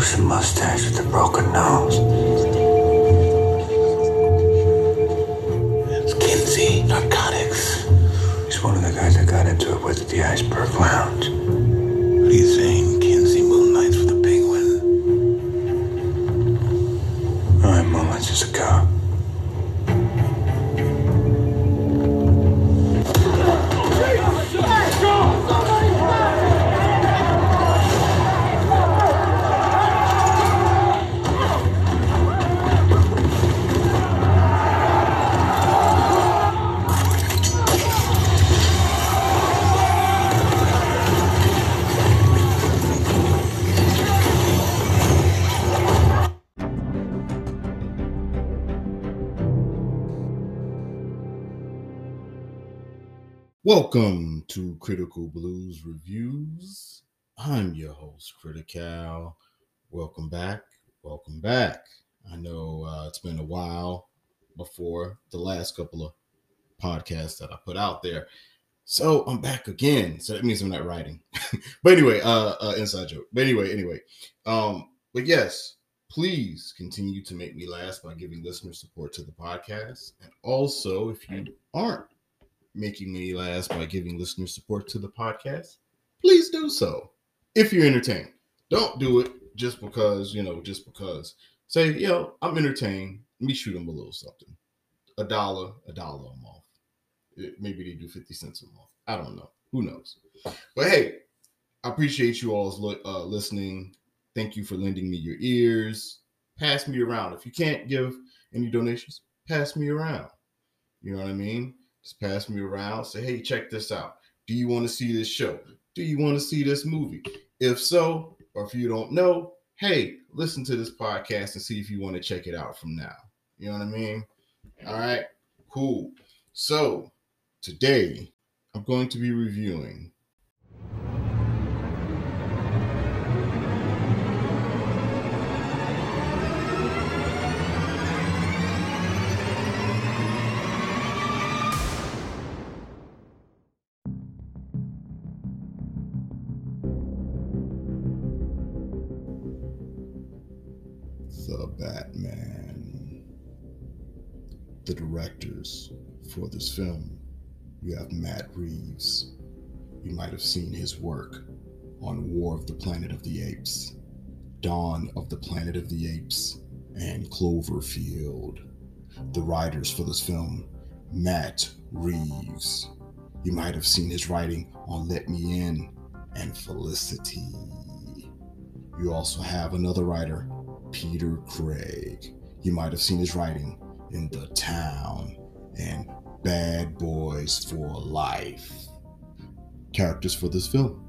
The mustache with a broken nose? It's Kenzie Narcotics. He's one of the guys that got into it with the Iceberg Lounge. Welcome to Critical Blues Reviews. I'm your host, Critical. Welcome back. Welcome back. I know uh, it's been a while before the last couple of podcasts that I put out there. So I'm back again. So that means I'm not writing. but anyway, uh, uh inside joke. But anyway, anyway. Um, but yes, please continue to make me last by giving listener support to the podcast. And also, if you aren't making me laugh by giving listener support to the podcast, please do so. If you're entertained, don't do it just because, you know, just because. Say, yo, I'm entertained. Let me shoot them a little something. A dollar, a dollar a month. It- maybe they do 50 cents a month. I don't know. Who knows? But hey, I appreciate you all's li- uh, listening. Thank you for lending me your ears. Pass me around. If you can't give any donations, pass me around. You know what I mean? Just pass me around. Say, hey, check this out. Do you want to see this show? Do you want to see this movie? If so, or if you don't know, hey, listen to this podcast and see if you want to check it out from now. You know what I mean? All right, cool. So today I'm going to be reviewing The directors for this film, you have Matt Reeves. You might have seen his work on War of the Planet of the Apes, Dawn of the Planet of the Apes, and Cloverfield. The writers for this film, Matt Reeves. You might have seen his writing on Let Me In and Felicity. You also have another writer, Peter Craig. You might have seen his writing in The Town and Bad Boys for Life. Characters for this film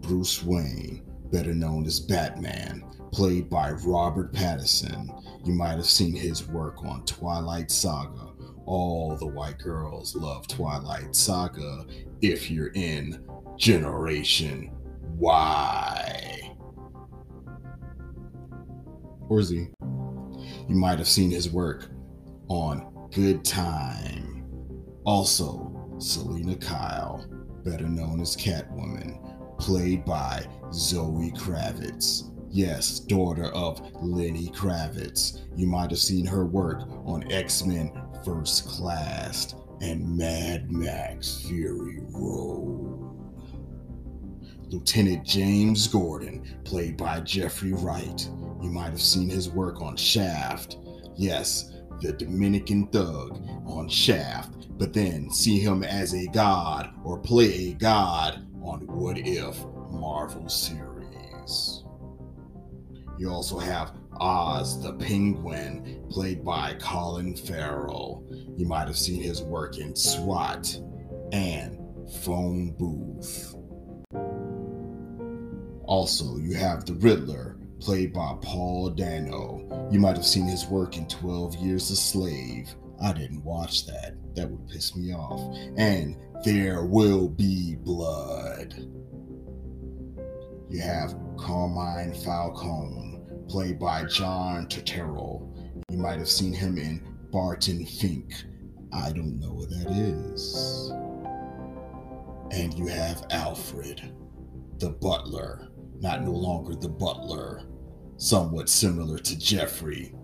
Bruce Wayne, better known as Batman, played by Robert Pattinson. You might have seen his work on Twilight Saga. All the white girls love Twilight Saga if you're in Generation Y or Z. You might have seen his work on Good Time. Also, Selina Kyle, better known as Catwoman, played by Zoe Kravitz. Yes, daughter of Lenny Kravitz. You might have seen her work on X Men First Class and Mad Max Fury Road. Lieutenant James Gordon, played by Jeffrey Wright. You might have seen his work on Shaft. Yes, the Dominican thug on Shaft, but then see him as a god or play a god on What If Marvel series. You also have Oz the Penguin, played by Colin Farrell. You might have seen his work in SWAT and Phone Booth. Also, you have the Riddler, played by Paul Dano. You might have seen his work in 12 Years a Slave. I didn't watch that. That would piss me off. And There Will Be Blood. You have Carmine Falcone, played by John Turturro. You might have seen him in Barton Fink. I don't know what that is. And you have Alfred, the butler, not no longer the butler, somewhat similar to Jeffrey.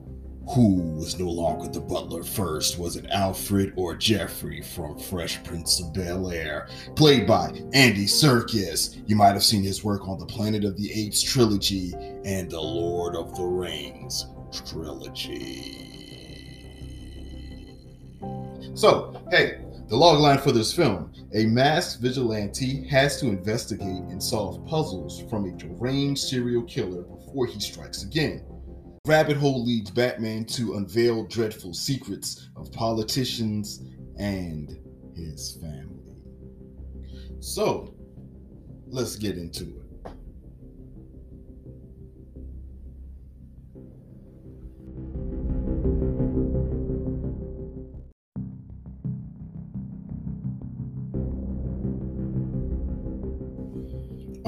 Who was no longer the butler first? Was it Alfred or Jeffrey from Fresh Prince of Bel Air? Played by Andy Serkis. You might have seen his work on the Planet of the Apes trilogy and the Lord of the Rings trilogy. So, hey, the logline for this film a masked vigilante has to investigate and solve puzzles from a deranged serial killer before he strikes again. Rabbit Hole leads Batman to unveil dreadful secrets of politicians and his family. So, let's get into it.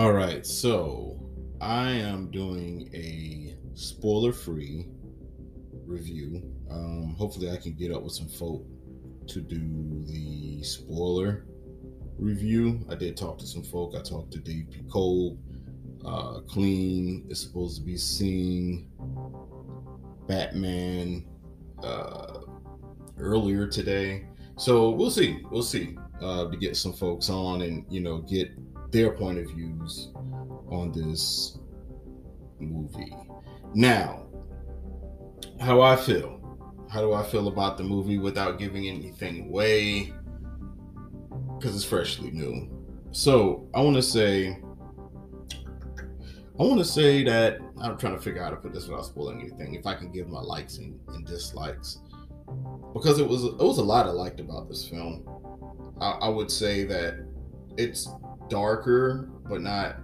All right, so I am doing a spoiler free review. Um, hopefully, I can get up with some folk to do the spoiler review. I did talk to some folk. I talked to Dave P. Cole. Uh, Clean is supposed to be seeing Batman uh, earlier today. So we'll see. We'll see. Uh, to get some folks on and you know get their point of views on this movie. Now, how I feel. How do I feel about the movie without giving anything away? Because it's freshly new. So I want to say, I want to say that I'm trying to figure out how to put this without spoiling anything. If I can give my likes and, and dislikes, because it was it was a lot I liked about this film. I, I would say that it's darker, but not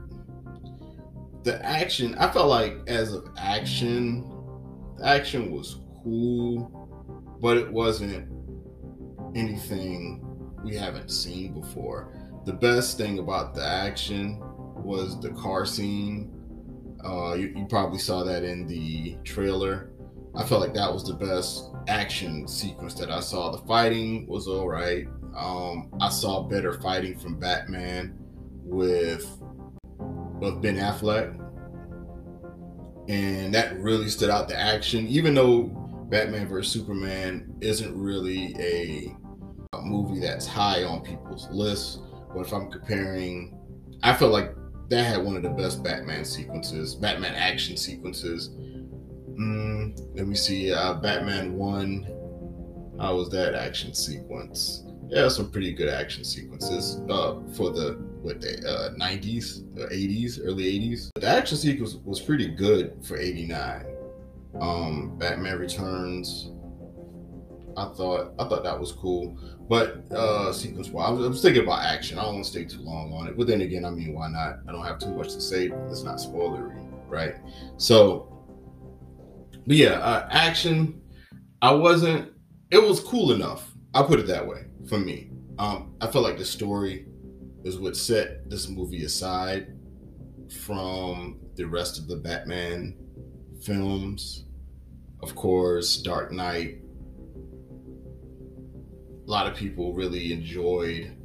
the action. I felt like as of action, action was cool, but it wasn't anything we haven't seen before. The best thing about the action was the car scene. Uh, you, you probably saw that in the trailer. I felt like that was the best action sequence that I saw. The fighting was all right. Um, I saw better fighting from Batman with with Ben Affleck, and that really stood out. The action, even though Batman vs Superman isn't really a, a movie that's high on people's lists, but if I'm comparing, I felt like that had one of the best Batman sequences, Batman action sequences. Mm, let me see, uh, Batman One. How was that action sequence? Yeah, some pretty good action sequences uh, for the what the uh, 90s, 80s, early 80s. The action sequence was pretty good for 89. Um, Batman Returns. I thought I thought that was cool, but uh, sequence wise, I was, I was thinking about action. I don't want to stay too long on it. But then again, I mean, why not? I don't have too much to say. It's not spoilery, right? So, but yeah, uh, action. I wasn't. It was cool enough. I'll put it that way for me. Um, I felt like the story is what set this movie aside from the rest of the Batman films. Of course, Dark Knight. A lot of people really enjoyed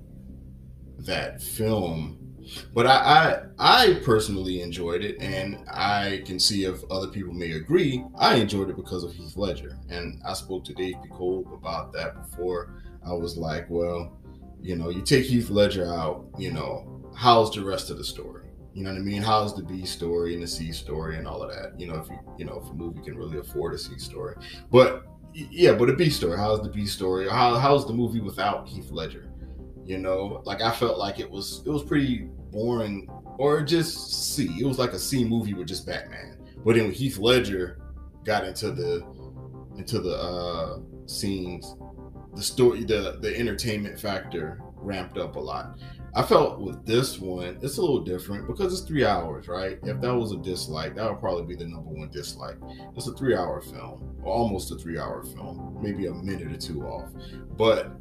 that film, but I, I, I personally enjoyed it, and I can see if other people may agree. I enjoyed it because of Heath Ledger, and I spoke to Dave P. About that before. I was like, well, you know, you take Heath Ledger out, you know, how's the rest of the story? You know what I mean? How's the B story and the C story and all of that? You know, if you you know if a movie can really afford a C story, but yeah, but a B story. How's the B story? How how's the movie without Heath Ledger? You know, like I felt like it was it was pretty boring or just C. It was like a C movie with just Batman. But then Heath Ledger got into the into the uh scenes the story the the entertainment factor ramped up a lot. I felt with this one it's a little different because it's three hours right? If that was a dislike that would probably be the number one dislike. It's a three hour film almost a three hour film maybe a minute or two off. But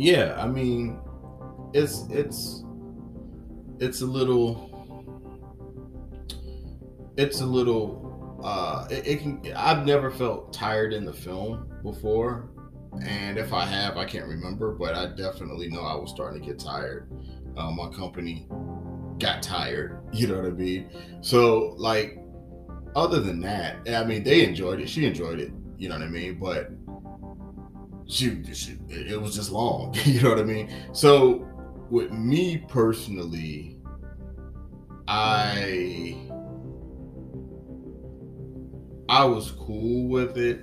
yeah i mean it's it's it's a little it's a little uh it, it can i've never felt tired in the film before and if I have, I can't remember, but I definitely know I was starting to get tired. Um, my company got tired, you know what I mean? So, like, other than that, I mean, they enjoyed it. She enjoyed it. You know what I mean? But she, she it was just long. you know what I mean? So with me personally, I I was cool with it,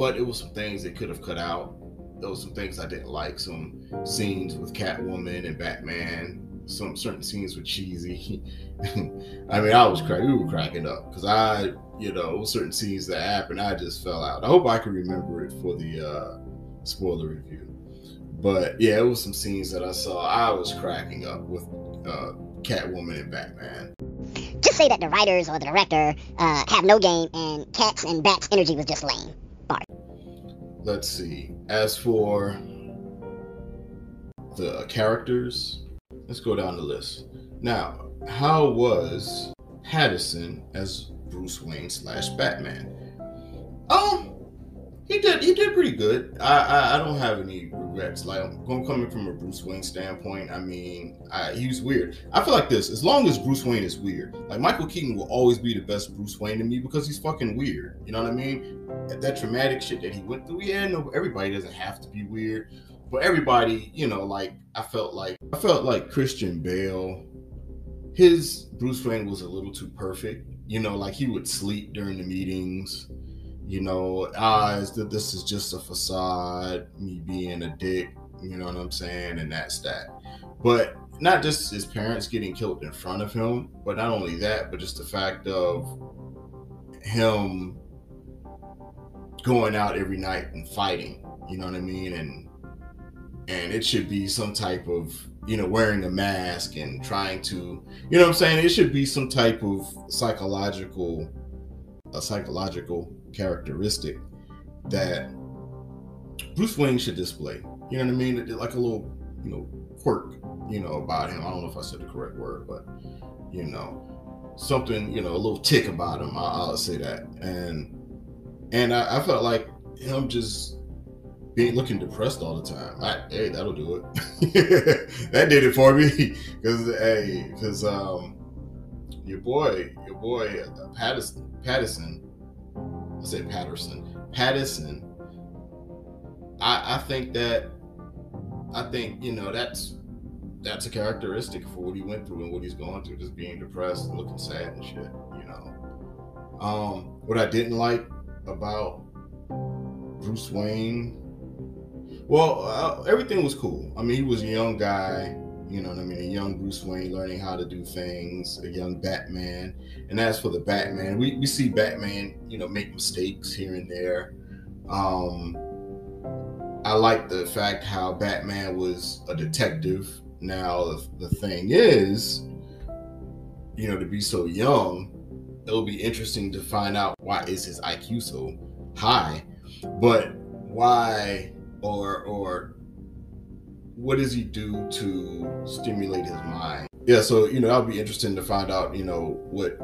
but it was some things they could have cut out. There was some things I didn't like. Some scenes with Catwoman and Batman. Some certain scenes were cheesy. I mean, I was cracking. We were cracking up because I, you know, certain scenes that happened, I just fell out. I hope I can remember it for the uh, spoiler review. But yeah, it was some scenes that I saw. I was cracking up with uh, Catwoman and Batman just say that the writers or the director uh, have no game and Cat's and Bat's energy was just lame. Let's see. As for the characters, let's go down the list. Now, how was Pattinson as Bruce Wayne slash Batman? Um, he did he did pretty good. I, I, I don't have any regrets. Like going coming from a Bruce Wayne standpoint, I mean, I, he was weird. I feel like this: as long as Bruce Wayne is weird, like Michael Keaton will always be the best Bruce Wayne to me because he's fucking weird. You know what I mean? That traumatic shit that he went through. Yeah, no, everybody doesn't have to be weird, but everybody, you know, like I felt like I felt like Christian Bale. His Bruce Wayne was a little too perfect. You know, like he would sleep during the meetings you know, ah, eyes that this is just a facade, me being a dick, you know what I'm saying, and that's that. But not just his parents getting killed in front of him, but not only that, but just the fact of him going out every night and fighting, you know what I mean? And and it should be some type of, you know, wearing a mask and trying to, you know what I'm saying? It should be some type of psychological a psychological characteristic that Bruce Wayne should display. You know what I mean? Like a little, you know, quirk, you know, about him. I don't know if I said the correct word, but you know, something, you know, a little tick about him. I'll, I'll say that. And and I, I, felt like him just being looking depressed all the time. I, hey, that'll do it. that did it for me. Cause hey, cause um, your boy, your boy uh, Patterson, Patterson I said Patterson. Patterson. I, I think that I think you know that's that's a characteristic for what he went through and what he's going through, just being depressed and looking sad and shit. You know. Um, what I didn't like about Bruce Wayne. Well, uh, everything was cool. I mean, he was a young guy you know what I mean? A young Bruce Wayne learning how to do things, a young Batman. And as for the Batman, we, we see Batman, you know, make mistakes here and there. Um, I like the fact how Batman was a detective. Now, the, the thing is, you know, to be so young, it'll be interesting to find out why is his IQ so high, but why or or what does he do to stimulate his mind? Yeah, so you know, that'll be interesting to find out, you know, what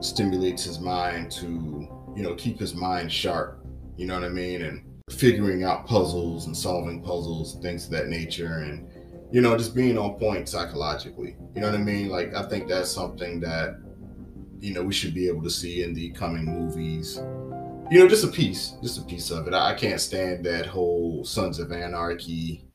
stimulates his mind to, you know, keep his mind sharp. You know what I mean? And figuring out puzzles and solving puzzles and things of that nature and you know, just being on point psychologically. You know what I mean? Like I think that's something that you know we should be able to see in the coming movies. You know, just a piece, just a piece of it. I can't stand that whole Sons of Anarchy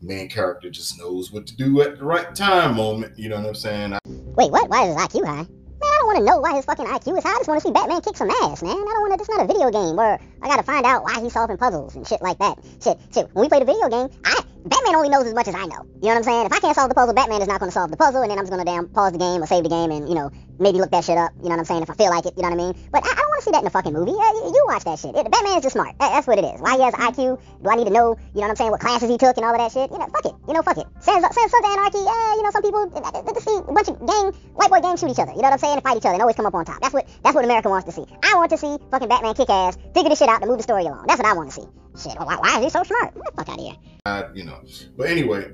main character just knows what to do at the right time moment. You know what I'm saying? I- Wait, what? Why is his IQ high? Man, I don't want to know why his fucking IQ is high. I just want to see Batman kick some ass, man. I don't want to. This not a video game where I gotta find out why he's solving puzzles and shit like that. Shit, shit. When we play the video game, I Batman only knows as much as I know. You know what I'm saying? If I can't solve the puzzle, Batman is not to solve the puzzle, and then I'm just to damn pause the game or save the game and, you know, maybe look that shit up. You know what I'm saying? If I feel like it, you know what I mean? But I, I don't to see that in a fucking movie. Uh, you, you, watch that shit. It, Batman is just smart. That, that's what it is. Why he has IQ? Do I need to know, you know what I'm saying, what classes he took and all of that shit? You know, fuck it. You know, fuck it. Sans, sans, sans anarchy, uh, you know, some people, uh, see a bunch of gang, white boy gangs shoot each other. You know what I'm saying? And fight each other and always come up on top. That's what that's what America wants to see. I want to see fucking Batman kick ass, figure this shit out to move the story along. That's what I want to see. Shit, why, why is he so smart? Get the fuck out of here. You know, but anyway,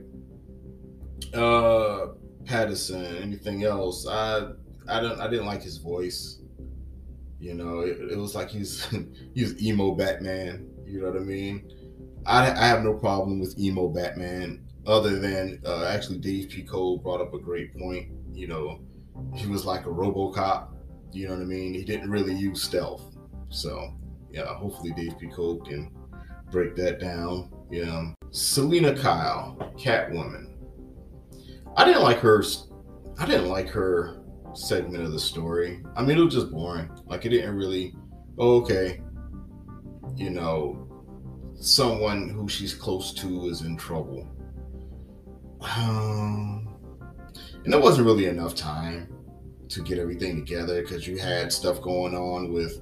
uh, Patterson. Anything else? I I don't I didn't like his voice. You know, it, it was like he's he's emo Batman. You know what I mean? I I have no problem with emo Batman. Other than uh, actually, Dave P. Cole brought up a great point. You know, he was like a RoboCop You know what I mean? He didn't really use stealth. So yeah, hopefully Dave Pico can break that down. Yeah. Selina Kyle, Catwoman. I didn't like her. I didn't like her segment of the story. I mean, it was just boring. Like it didn't really. Oh, okay. You know, someone who she's close to is in trouble. Um, and there wasn't really enough time to get everything together because you had stuff going on with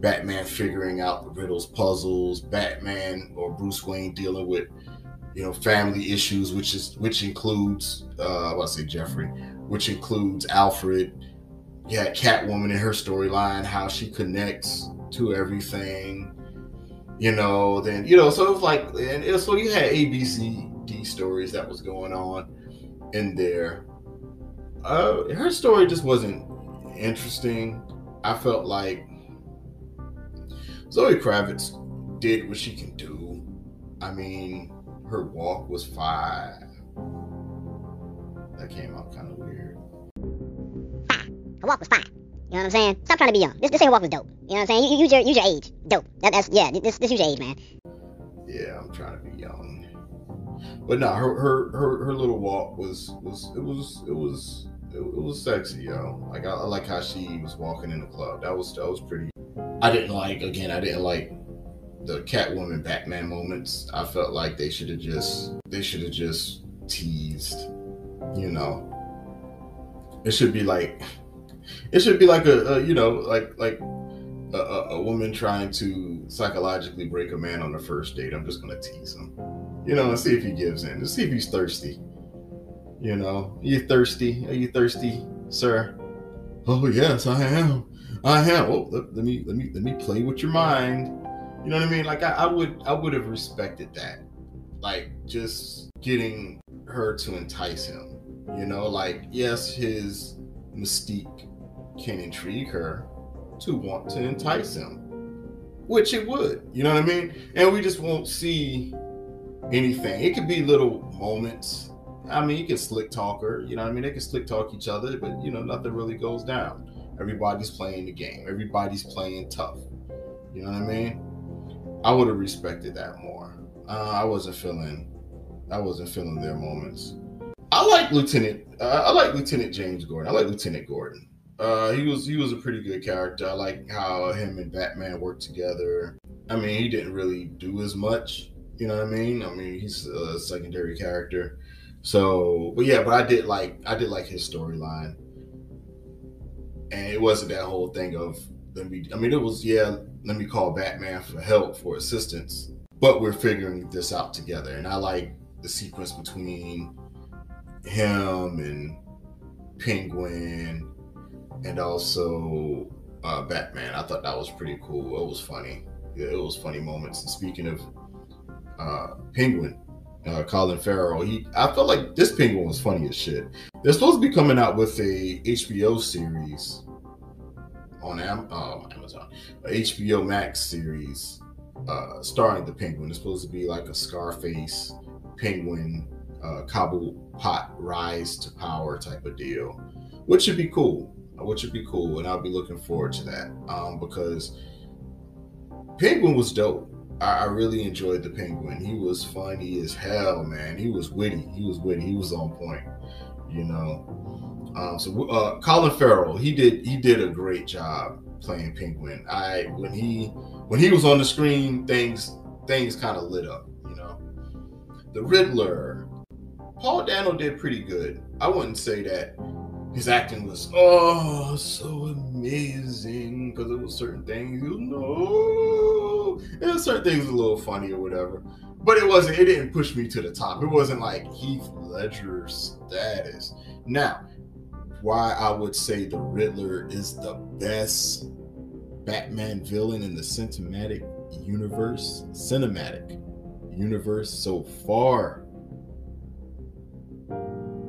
Batman figuring out the riddles, puzzles, Batman or Bruce Wayne dealing with you know family issues, which is which includes uh, I want to say Jeffrey, which includes Alfred. You had Catwoman in her storyline, how she connects to everything. You know, then you know, so it was like, and so you had A, B, C, D stories that was going on in there. Uh, her story just wasn't interesting. I felt like Zoe Kravitz did what she can do. I mean, her walk was fine. That came out kind of weird. Fine. Her walk was fine. You know what I'm saying? Stop trying to be young. This this ain't walk was dope. You know what I'm saying? You, use your use your age. Dope. That, that's yeah. This this use your age, man. Yeah, I'm trying to be young. But no, her her her, her little walk was was it was it was it, it was sexy, yo. Like I, I like how she was walking in the club. That was that was pretty. I didn't like again. I didn't like the Catwoman Batman moments. I felt like they should have just they should have just teased. You know, it should be like it should be like a, a you know like like a, a, woman trying to psychologically break a man on the first date. I'm just gonna tease him, you know, and see if he gives in, to see if he's thirsty. You know, are you thirsty? Are you thirsty, sir? Oh yes, I am. I am. Oh, let, let me let me let me play with your mind. You know what I mean? Like I, I would I would have respected that. Like just getting her to entice him. You know, like yes, his mystique can intrigue her to want to entice him. Which it would. You know what I mean? And we just won't see anything. It could be little moments. I mean, you can slick talk her, you know what I mean? They can slick talk each other, but you know, nothing really goes down. Everybody's playing the game. Everybody's playing tough. You know what I mean? I would have respected that more. Uh, I wasn't feeling, I wasn't feeling their moments. I like Lieutenant. Uh, I like Lieutenant James Gordon. I like Lieutenant Gordon. Uh, he was he was a pretty good character. I like how him and Batman worked together. I mean, he didn't really do as much. You know what I mean? I mean, he's a secondary character. So, but yeah, but I did like I did like his storyline and it wasn't that whole thing of let me. I mean, it was yeah. Let me call Batman for help for assistance, but we're figuring this out together. And I like the sequence between him and Penguin, and also uh, Batman. I thought that was pretty cool. It was funny. Yeah, it was funny moments. And speaking of uh, Penguin, uh, Colin Farrell. He, I felt like this penguin was funny as shit. They're supposed to be coming out with a HBO series on Am- uh, Amazon, a HBO Max series uh, starring the penguin. It's supposed to be like a Scarface penguin, uh, pot rise to power type of deal, which should be cool. Which should be cool, and I'll be looking forward to that um, because Penguin was dope. I, I really enjoyed the Penguin. He was funny as hell, man. He was witty. He was witty. He was on point. You know. Um, so uh, Colin Farrell, he did he did a great job playing Penguin. I when he when he was on the screen, things things kind of lit up. You know. The Riddler, Paul Dano did pretty good. I wouldn't say that his acting was oh so amazing because there was certain things you know and certain things a little funny or whatever. But it wasn't it didn't push me to the top. It wasn't like heath ledger status. Now why i would say the riddler is the best batman villain in the cinematic universe cinematic universe so far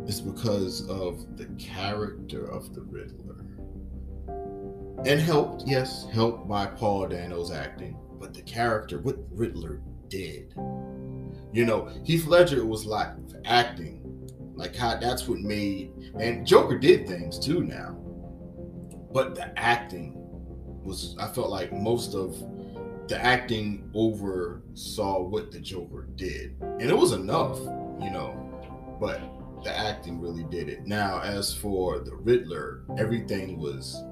is because of the character of the Riddler. And helped, yes, helped by Paul Dano's acting, but the character, what Riddler did. You know, Heath Ledger was like acting, like how that's what made, and Joker did things too now. but the acting was I felt like most of the acting oversaw what the Joker did. And it was enough, you know, but the acting really did it. Now, as for the Riddler, everything was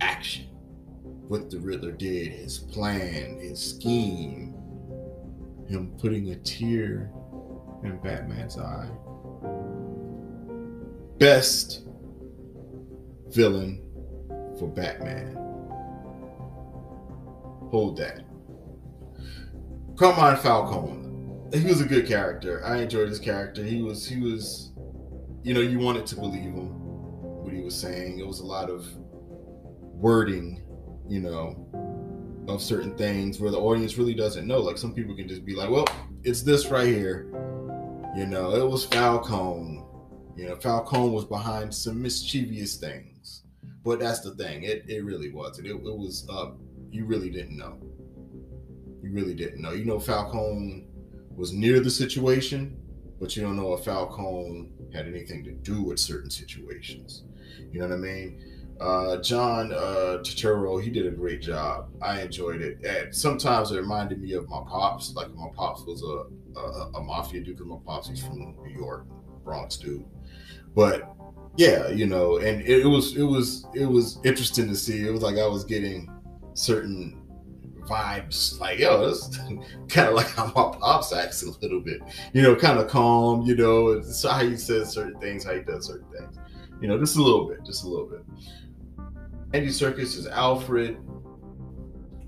action. What the Riddler did, his plan, his scheme, him putting a tear in Batman's eye. Best villain for Batman. Hold that. Carmine Falcone. He was a good character. I enjoyed his character. He was he was you know, you wanted to believe him what he was saying. It was a lot of wording, you know, of certain things where the audience really doesn't know. Like some people can just be like, well, it's this right here. You know, it was Falcone. You know, Falcone was behind some mischievous things. But that's the thing. It it really wasn't. It, it was uh you really didn't know. You really didn't know. You know Falcone was near the situation, but you don't know if Falcone had anything to do with certain situations. You know what I mean? Uh, John uh, Turturro, he did a great job. I enjoyed it. And sometimes it reminded me of my pops. Like my pops was a a, a mafia dude. Cause my pops he's from New York, Bronx dude. But yeah, you know, and it, it was it was it was interesting to see. It was like I was getting certain vibes. Like yo it's kind of like how my pops acts a little bit. You know kind of calm you know it's how he says certain things how he does certain things. You know just a little bit just a little bit. Andy Serkis is alfred.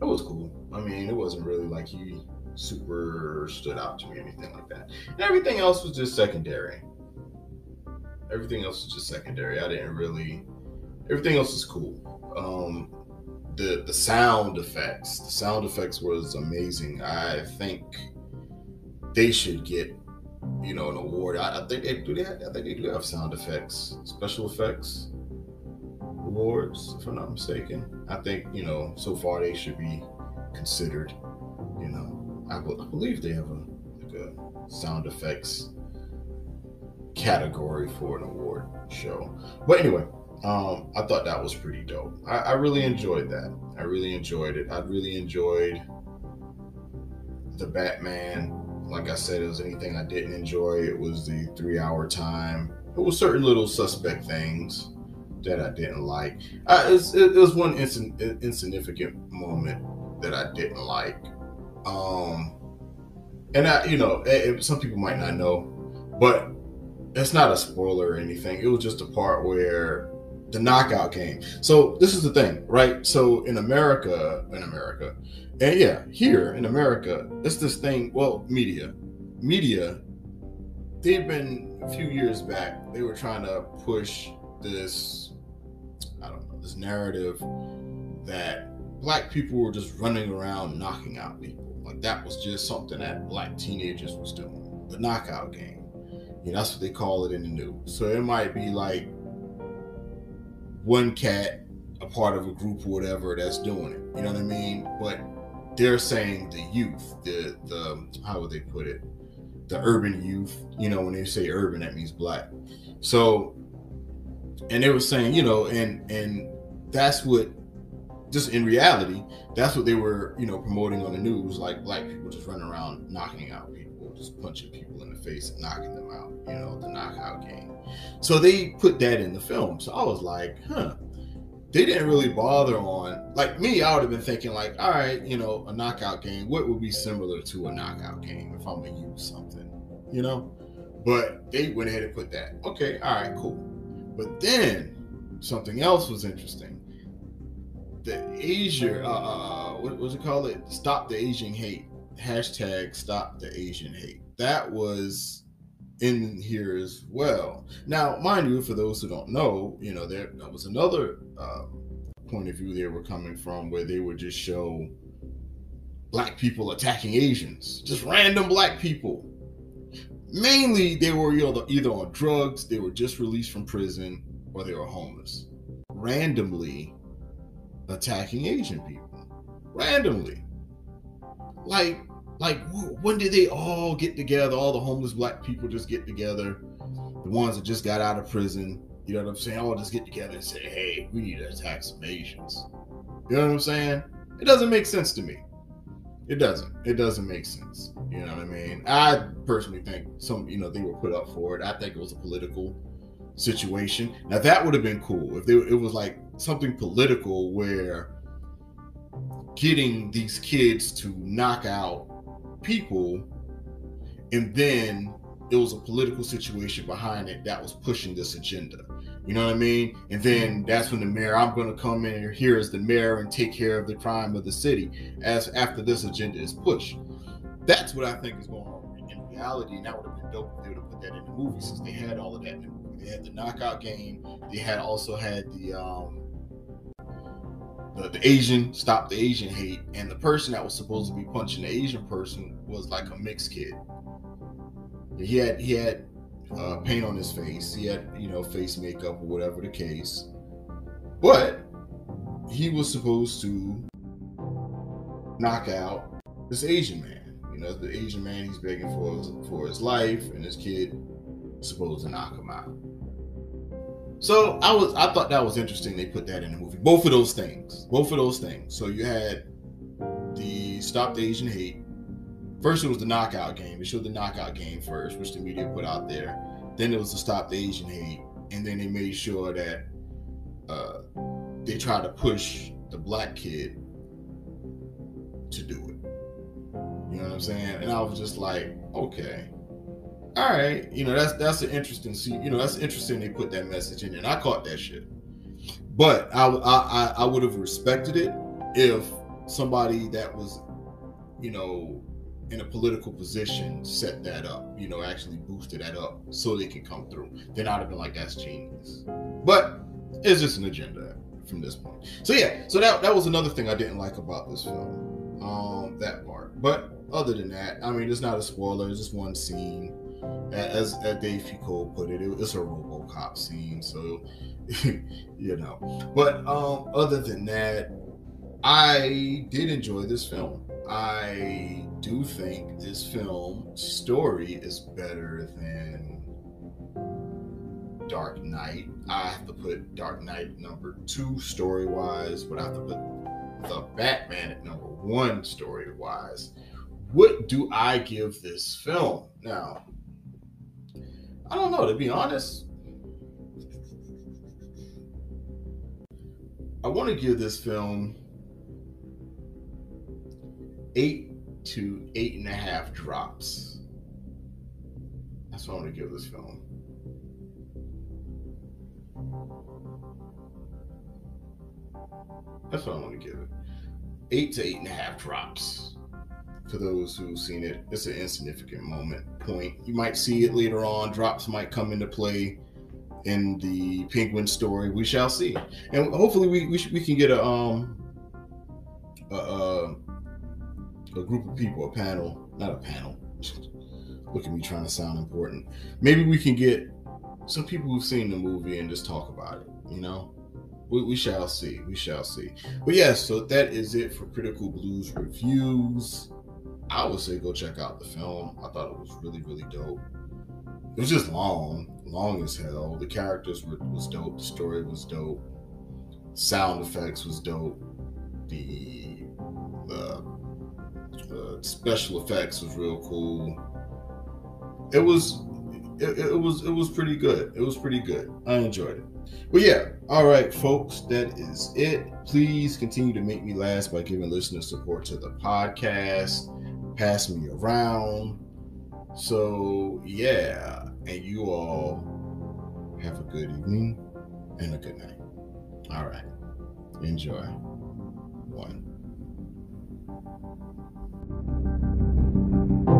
It was cool. I mean it wasn't really like he super stood out to me anything like that. And everything else was just secondary. Everything else was just secondary. I didn't really everything else is cool. Um the the sound effects. The sound effects was amazing. I think they should get you know an award. I, I think they do. They have, I think they do have sound effects, special effects awards, if I'm not mistaken. I think you know so far they should be considered. You know, I, I believe they have a like a sound effects category for an award show. But anyway, um, I thought that was pretty dope. I, I really enjoyed that. I really enjoyed it. I really enjoyed the Batman. Like I said, it was anything I didn't enjoy. It was the three hour time. It was certain little suspect things that I didn't like. it, was, it, was one insign, insignificant moment that I didn't like. Um, and I, you know, it, some people might not know, but it's not a spoiler or anything. It was just a part where the knockout game. So this is the thing, right? So in America, in America, and yeah, here in America, it's this thing. Well, media, media, they've been a few years back. They were trying to push this, I don't know, this narrative that black people were just running around knocking out people. Like that was just something that black teenagers was doing. The knockout game. You know, that's what they call it in the news. So it might be like one cat a part of a group or whatever that's doing it. You know what I mean? But they're saying the youth, the the how would they put it? The urban youth. You know, when they say urban, that means black. So, and they were saying, you know, and and that's what just in reality, that's what they were, you know, promoting on the news, like black people just running around knocking out people, just punching people in the face and knocking them out, you know, the knockout game. So they put that in the film. So I was like, huh. They didn't really bother on like me. I would have been thinking like, all right, you know, a knockout game. What would be similar to a knockout game if I'm gonna use something, you know? But they went ahead and put that. Okay, all right, cool. But then something else was interesting. The Asia, uh, uh, uh what was it called? It stop the Asian hate hashtag stop the Asian hate. That was in here as well. Now, mind you, for those who don't know, you know, there, there was another uh, point of view they were coming from where they would just show black people attacking Asians, just random black people. Mainly, they were either, either on drugs, they were just released from prison, or they were homeless. Randomly attacking Asian people. Randomly. Like, like when did they all get together all the homeless black people just get together the ones that just got out of prison You know what I'm saying? All just get together and say, hey, we need to attack some Asians. You know what I'm saying? It doesn't make sense to me. It doesn't. It doesn't make sense. You know what I mean? I personally think some, you know, they were put up for it. I think it was a political situation. Now that would have been cool if they, it was like something political where getting these kids to knock out people and then it was a political situation behind it that was pushing this agenda. You know what I mean? And then that's when the mayor, I'm going to come in here as the mayor and take care of the crime of the city as after this agenda is pushed. That's what I think is going on reality. And that would have been dope if they would have put that in the movie since they had all of that in the movie. They had the knockout game. They had also had the um the, the Asian stop the Asian hate, and the person that was supposed to be punching the Asian person was like a mixed kid. He had he had uh, paint on his face. He had you know face makeup or whatever the case, but he was supposed to knock out this Asian man. You know, the Asian man he's begging for his, for his life, and this kid supposed to knock him out. So I was I thought that was interesting. They put that in the movie. Both of those things. Both of those things. So you had the Stop the Asian Hate. First it was the knockout game. They showed the knockout game first, which the media put out there. Then it was the Stop the Asian Hate, and then they made sure that uh, they tried to push the black kid to do it. You know what I'm saying? And I was just like, okay, all right, you know that's that's an interesting see, you know that's interesting they put that message in, there. and I caught that shit. But I I I would have respected it if somebody that was, you know, in a political position set that up, you know, actually boosted that up so they can come through. Then I'd have been like, that's genius. But it's just an agenda from this point. So yeah, so that that was another thing I didn't like about this film. Um, that part. But other than that, I mean, it's not a spoiler. It's just one scene as, as Dave Foucault put it, it's a RoboCop scene. So, you know. But um, other than that, I did enjoy this film. I do think this film story is better than Dark Knight. I have to put Dark Knight number two story wise, but I have to put the Batman at number one story wise. What do I give this film? Now, I don't know, to be honest. I want to give this film eight to eight and a half drops. That's what I want to give this film. That's what I want to give it. Eight to eight and a half drops for those who've seen it, it's an insignificant moment point. You might see it later on. Drops might come into play in the Penguin story. We shall see, and hopefully we we, we can get a um a, a, a group of people, a panel, not a panel. Look at me trying to sound important. Maybe we can get some people who've seen the movie and just talk about it. You know, we, we, shall see. We shall see. But yes, so that is it for Critical Blues reviews. I would say go check out the film. I thought it was really, really dope. It was just long, long as hell. The characters were was dope. The story was dope. Sound effects was dope. The the uh, special effects was real cool. It was it, it was it was pretty good. It was pretty good. I enjoyed it. But yeah, all right, folks, that is it. Please continue to make me last by giving listener support to the podcast pass me around. So, yeah, and you all have a good evening and a good night. All right, enjoy.